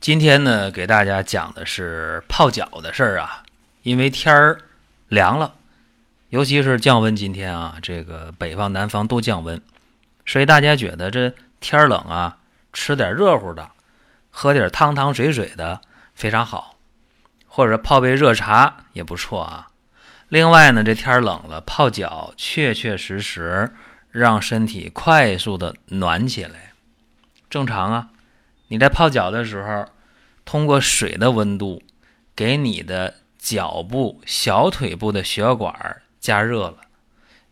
今天呢，给大家讲的是泡脚的事儿啊。因为天儿凉了，尤其是降温，今天啊，这个北方、南方都降温，所以大家觉得这天冷啊，吃点热乎的，喝点汤汤水水的非常好，或者泡杯热茶也不错啊。另外呢，这天冷了，泡脚确确实实让身体快速的暖起来，正常啊。你在泡脚的时候，通过水的温度，给你的脚部、小腿部的血管加热了，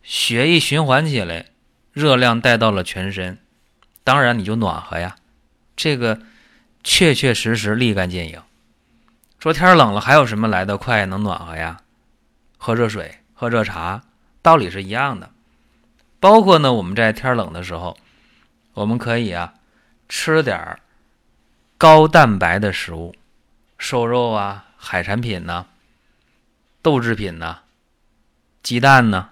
血液循环起来，热量带到了全身，当然你就暖和呀。这个确确实实立竿见影。说天冷了，还有什么来得快能暖和呀？喝热水、喝热茶，道理是一样的。包括呢，我们在天冷的时候，我们可以啊，吃点儿。高蛋白的食物，瘦肉啊，海产品呢，豆制品呢，鸡蛋呢，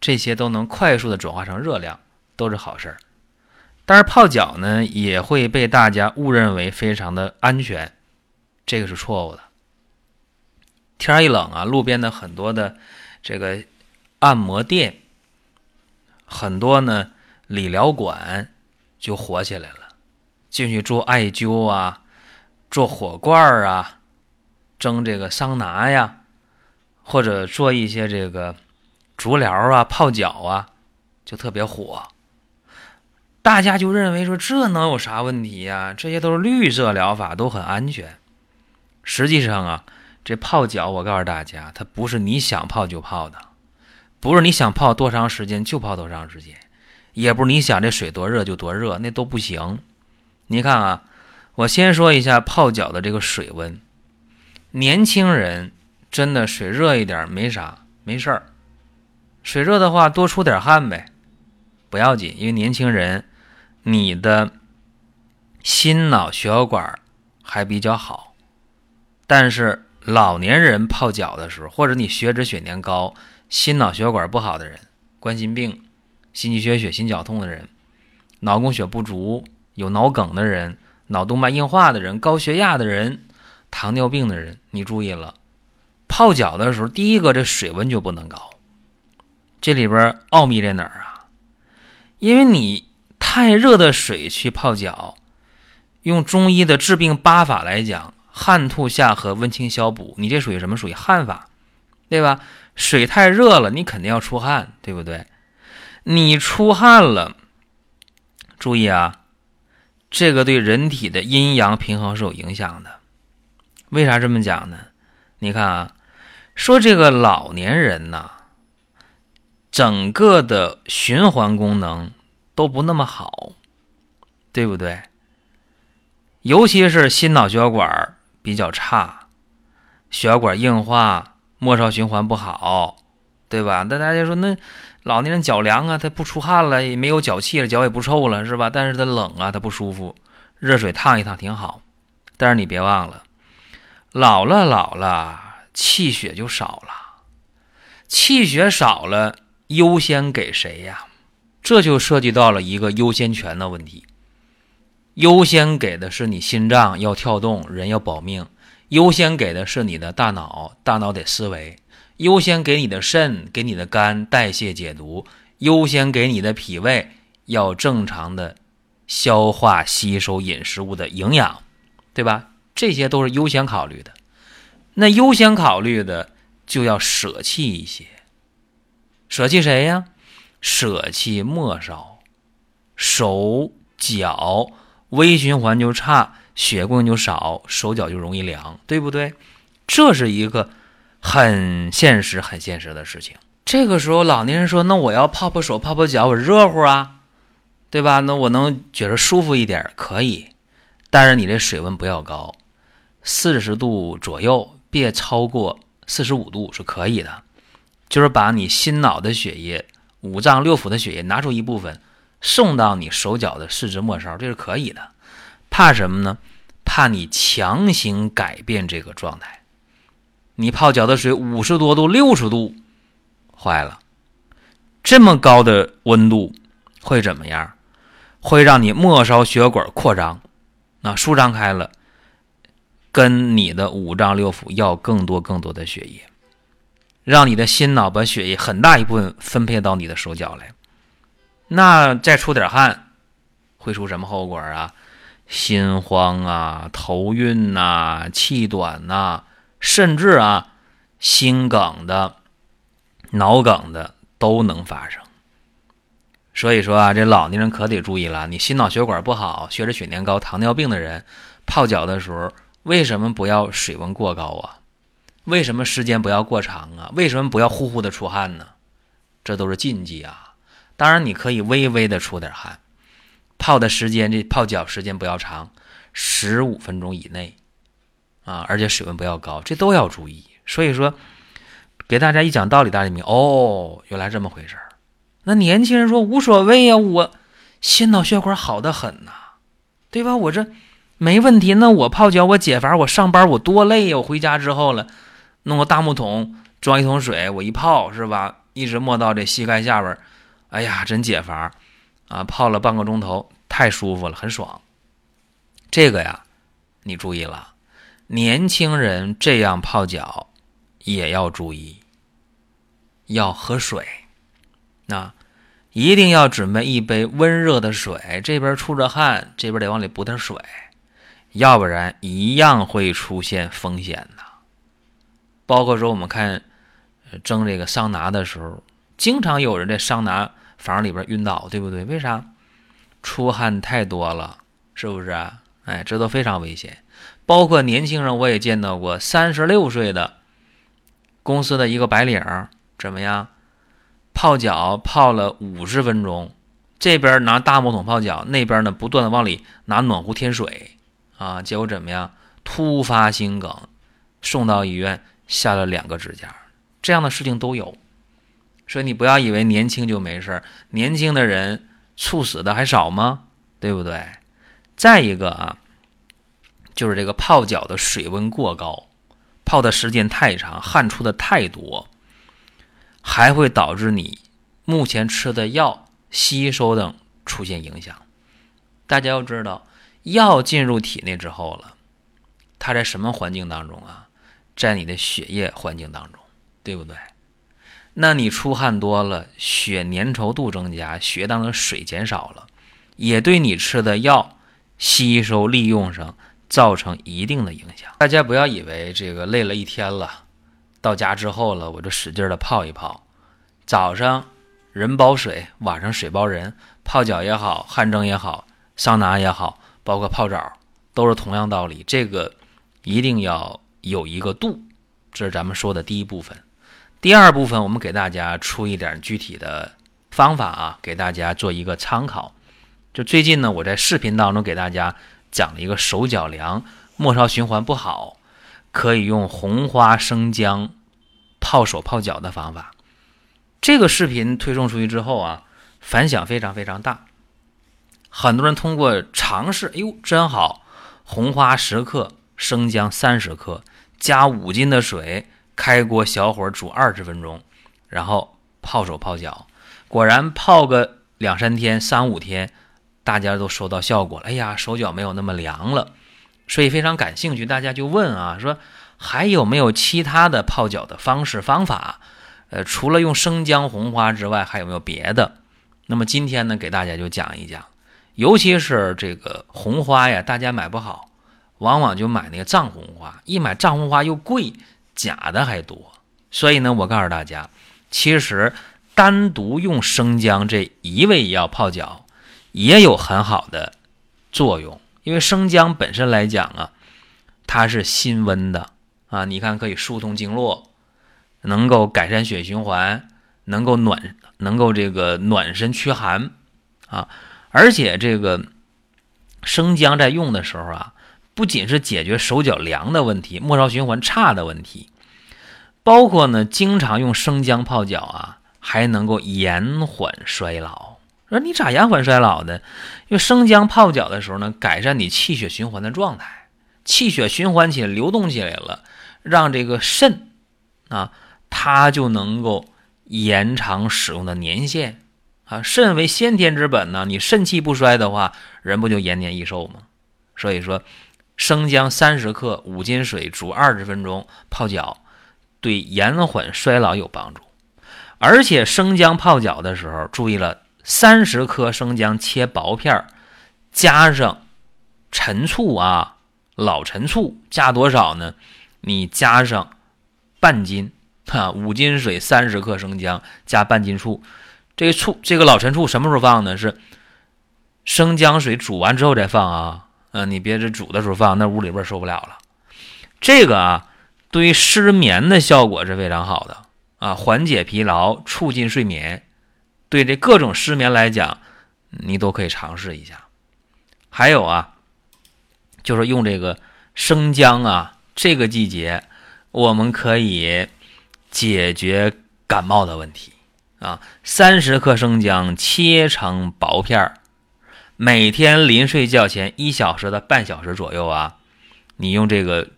这些都能快速的转化成热量，都是好事儿。但是泡脚呢，也会被大家误认为非常的安全，这个是错误的。天一冷啊，路边的很多的这个按摩店，很多呢理疗馆就火起来了。进去做艾灸啊，做火罐啊，蒸这个桑拿呀，或者做一些这个足疗啊、泡脚啊，就特别火。大家就认为说这能有啥问题呀？这些都是绿色疗法，都很安全。实际上啊，这泡脚我告诉大家，它不是你想泡就泡的，不是你想泡多长时间就泡多长时间，也不是你想这水多热就多热，那都不行。你看啊，我先说一下泡脚的这个水温。年轻人真的水热一点没啥，没事儿。水热的话多出点汗呗，不要紧，因为年轻人你的心脑血管还比较好。但是老年人泡脚的时候，或者你血脂血粘高、心脑血管不好的人，冠心病、心肌缺血、心绞痛的人，脑供血不足。有脑梗的人、脑动脉硬化的人、高血压的人、糖尿病的人，你注意了，泡脚的时候，第一个这水温就不能高。这里边奥秘在哪儿啊？因为你太热的水去泡脚，用中医的治病八法来讲，汗吐下和温清消补，你这属于什么？属于汗法，对吧？水太热了，你肯定要出汗，对不对？你出汗了，注意啊。这个对人体的阴阳平衡是有影响的，为啥这么讲呢？你看啊，说这个老年人呐，整个的循环功能都不那么好，对不对？尤其是心脑血管比较差，血管硬化，末梢循环不好，对吧？那大家说那。老年人脚凉啊，他不出汗了，也没有脚气了，脚也不臭了，是吧？但是他冷啊，他不舒服，热水烫一烫挺好。但是你别忘了，老了老了，气血就少了，气血少了，优先给谁呀？这就涉及到了一个优先权的问题。优先给的是你心脏要跳动，人要保命；优先给的是你的大脑，大脑得思维。优先给你的肾，给你的肝代谢解毒；优先给你的脾胃，要正常的消化吸收饮食物的营养，对吧？这些都是优先考虑的。那优先考虑的就要舍弃一些，舍弃谁呀？舍弃末梢、手脚，微循环就差，血供就少，手脚就容易凉，对不对？这是一个。很现实，很现实的事情。这个时候，老年人说：“那我要泡泡手，泡泡脚，我热乎啊，对吧？那我能觉得舒服一点，可以。但是你这水温不要高，四十度左右，别超过四十五度是可以的。就是把你心脑的血液、五脏六腑的血液拿出一部分，送到你手脚的四肢末梢，这是可以的。怕什么呢？怕你强行改变这个状态。你泡脚的水五十多度、六十度，坏了。这么高的温度会怎么样？会让你末梢血管扩张，啊，舒张开了，跟你的五脏六腑要更多更多的血液，让你的心脑把血液很大一部分分配到你的手脚来。那再出点汗，会出什么后果啊？心慌啊，头晕呐，气短呐。甚至啊，心梗的、脑梗的都能发生。所以说啊，这老年人可得注意了。你心脑血管不好、血脂血粘高、糖尿病的人，泡脚的时候为什么不要水温过高啊？为什么时间不要过长啊？为什么不要呼呼的出汗呢？这都是禁忌啊。当然，你可以微微的出点汗，泡的时间这泡脚时间不要长，十五分钟以内。啊，而且水温不要高，这都要注意。所以说，给大家一讲道理，大家明哦，原来这么回事。那年轻人说无所谓呀，我心脑血管好的很呐，对吧？我这没问题。那我泡脚，我解乏，我上班我多累呀。我回家之后了，弄个大木桶装一桶水，我一泡是吧？一直没到这膝盖下边，哎呀，真解乏啊！泡了半个钟头，太舒服了，很爽。这个呀，你注意了。年轻人这样泡脚也要注意，要喝水，那一定要准备一杯温热的水。这边出着汗，这边得往里补点水，要不然一样会出现风险的。包括说我们看蒸这个桑拿的时候，经常有人在桑拿房里边晕倒，对不对？为啥？出汗太多了，是不是？哎，这都非常危险。包括年轻人，我也见到过三十六岁的公司的一个白领，怎么样？泡脚泡了五十分钟，这边拿大木桶泡脚，那边呢不断的往里拿暖壶添水啊，结果怎么样？突发心梗，送到医院下了两个支架，这样的事情都有。所以你不要以为年轻就没事年轻的人猝死的还少吗？对不对？再一个啊。就是这个泡脚的水温过高，泡的时间太长，汗出的太多，还会导致你目前吃的药吸收等出现影响。大家要知道，药进入体内之后了，它在什么环境当中啊？在你的血液环境当中，对不对？那你出汗多了，血粘稠度增加，血当中水减少了，也对你吃的药吸收利用上。造成一定的影响。大家不要以为这个累了一天了，到家之后了，我就使劲的泡一泡。早上人包水，晚上水包人。泡脚也好，汗蒸也好，桑拿也好，包括泡澡，都是同样道理。这个一定要有一个度，这是咱们说的第一部分。第二部分，我们给大家出一点具体的方法啊，给大家做一个参考。就最近呢，我在视频当中给大家。讲了一个手脚凉、末梢循环不好，可以用红花生姜泡手泡脚的方法。这个视频推送出去之后啊，反响非常非常大。很多人通过尝试，哎呦，真好！红花十克，生姜三十克，加五斤的水，开锅小火煮二十分钟，然后泡手泡脚。果然泡个两三天、三五天。大家都收到效果了，哎呀，手脚没有那么凉了，所以非常感兴趣。大家就问啊，说还有没有其他的泡脚的方式方法？呃，除了用生姜、红花之外，还有没有别的？那么今天呢，给大家就讲一讲，尤其是这个红花呀，大家买不好，往往就买那个藏红花，一买藏红花又贵，假的还多。所以呢，我告诉大家，其实单独用生姜这一味药泡脚。也有很好的作用，因为生姜本身来讲啊，它是辛温的啊，你看可以疏通经络，能够改善血液循环，能够暖，能够这个暖身驱寒啊，而且这个生姜在用的时候啊，不仅是解决手脚凉的问题、末梢循环差的问题，包括呢，经常用生姜泡脚啊，还能够延缓衰老。说你咋延缓衰老的？因为生姜泡脚的时候呢，改善你气血循环的状态，气血循环起来、流动起来了，让这个肾啊，它就能够延长使用的年限。啊，肾为先天之本呢，你肾气不衰的话，人不就延年益寿吗？所以说，生姜三十克，五斤水煮二十分钟泡脚，对延缓衰老有帮助。而且生姜泡脚的时候，注意了，三十克生姜切薄片，加上陈醋啊，老陈醋加多少呢？你加上半斤，哈，五斤水三十克生姜加半斤醋。这个醋，这个老陈醋什么时候放呢？是生姜水煮完之后再放啊。嗯，你别这煮的时候放，那屋里边受不了了。这个啊，对于失眠的效果是非常好的啊，缓解疲劳，促进睡眠。对这各种失眠来讲，你都可以尝试一下。还有啊，就是用这个生姜啊，这个季节我们可以解决感冒的问题。啊，三十克生姜切成薄片儿，每天临睡觉前一小时到半小时左右啊，你用这个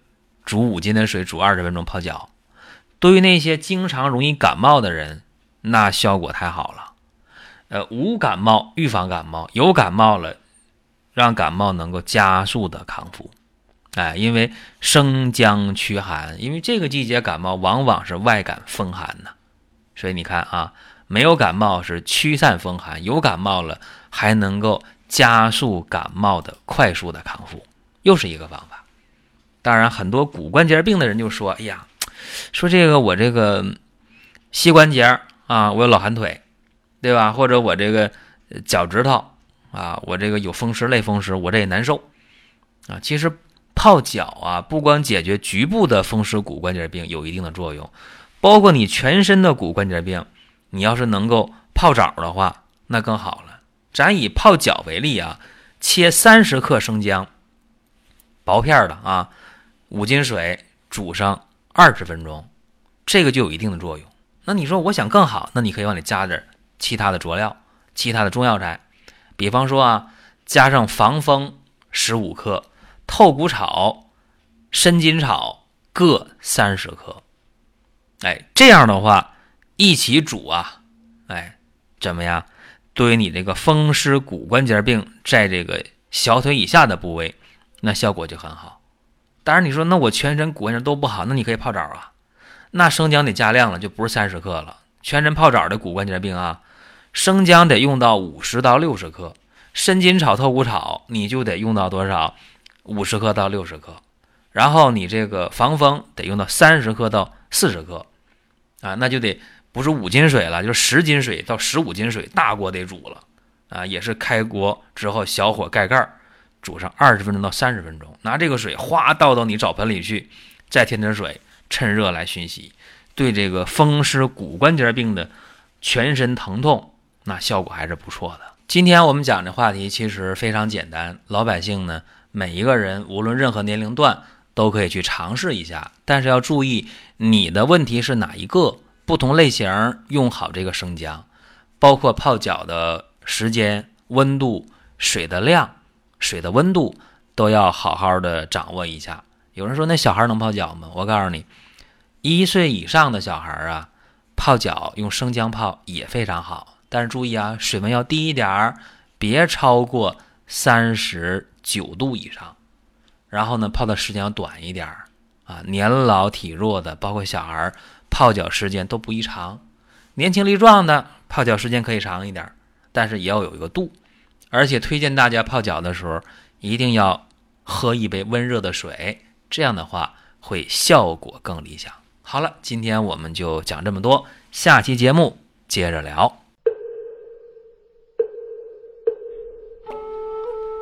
煮五斤的水煮二十分钟泡脚。对于那些经常容易感冒的人，那效果太好了。呃，无感冒预防感冒，有感冒了，让感冒能够加速的康复。哎，因为生姜驱寒，因为这个季节感冒往往是外感风寒呢，所以你看啊。没有感冒是驱散风寒，有感冒了还能够加速感冒的快速的康复，又是一个方法。当然，很多骨关节病的人就说：“哎呀，说这个我这个膝关节啊，我有老寒腿，对吧？或者我这个脚趾头啊，我这个有风湿类风湿，我这也难受啊。”其实泡脚啊，不光解决局部的风湿骨关节病有一定的作用，包括你全身的骨关节病。你要是能够泡澡的话，那更好了。咱以泡脚为例啊，切三十克生姜，薄片的啊，五斤水煮上二十分钟，这个就有一定的作用。那你说我想更好，那你可以往里加点其他的佐料，其他的中药材，比方说啊，加上防风十五克，透骨草、生筋草各三十克。哎，这样的话。一起煮啊，哎，怎么样？对于你这个风湿骨关节病，在这个小腿以下的部位，那效果就很好。当然，你说那我全身骨关节都不好，那你可以泡澡啊。那生姜得加量了，就不是三十克了。全身泡澡的骨关节病啊，生姜得用到五十到六十克，生筋草、透骨草你就得用到多少？五十克到六十克。然后你这个防风得用到三十克到四十克，啊，那就得。不是五斤水了，就是十斤水到十五斤水，大锅得煮了啊！也是开锅之后小火盖盖儿，煮上二十分钟到三十分钟，拿这个水哗倒到你澡盆里去，再添点水，趁热来熏洗，对这个风湿骨关节病的全身疼痛，那效果还是不错的。今天我们讲的话题其实非常简单，老百姓呢，每一个人无论任何年龄段都可以去尝试一下，但是要注意你的问题是哪一个。不同类型用好这个生姜，包括泡脚的时间、温度、水的量、水的温度都要好好的掌握一下。有人说那小孩能泡脚吗？我告诉你，一岁以上的小孩啊，泡脚用生姜泡也非常好，但是注意啊，水温要低一点儿，别超过三十九度以上。然后呢，泡的时间要短一点儿啊，年老体弱的，包括小孩。泡脚时间都不宜长，年轻力壮的泡脚时间可以长一点，但是也要有一个度。而且推荐大家泡脚的时候，一定要喝一杯温热的水，这样的话会效果更理想。好了，今天我们就讲这么多，下期节目接着聊。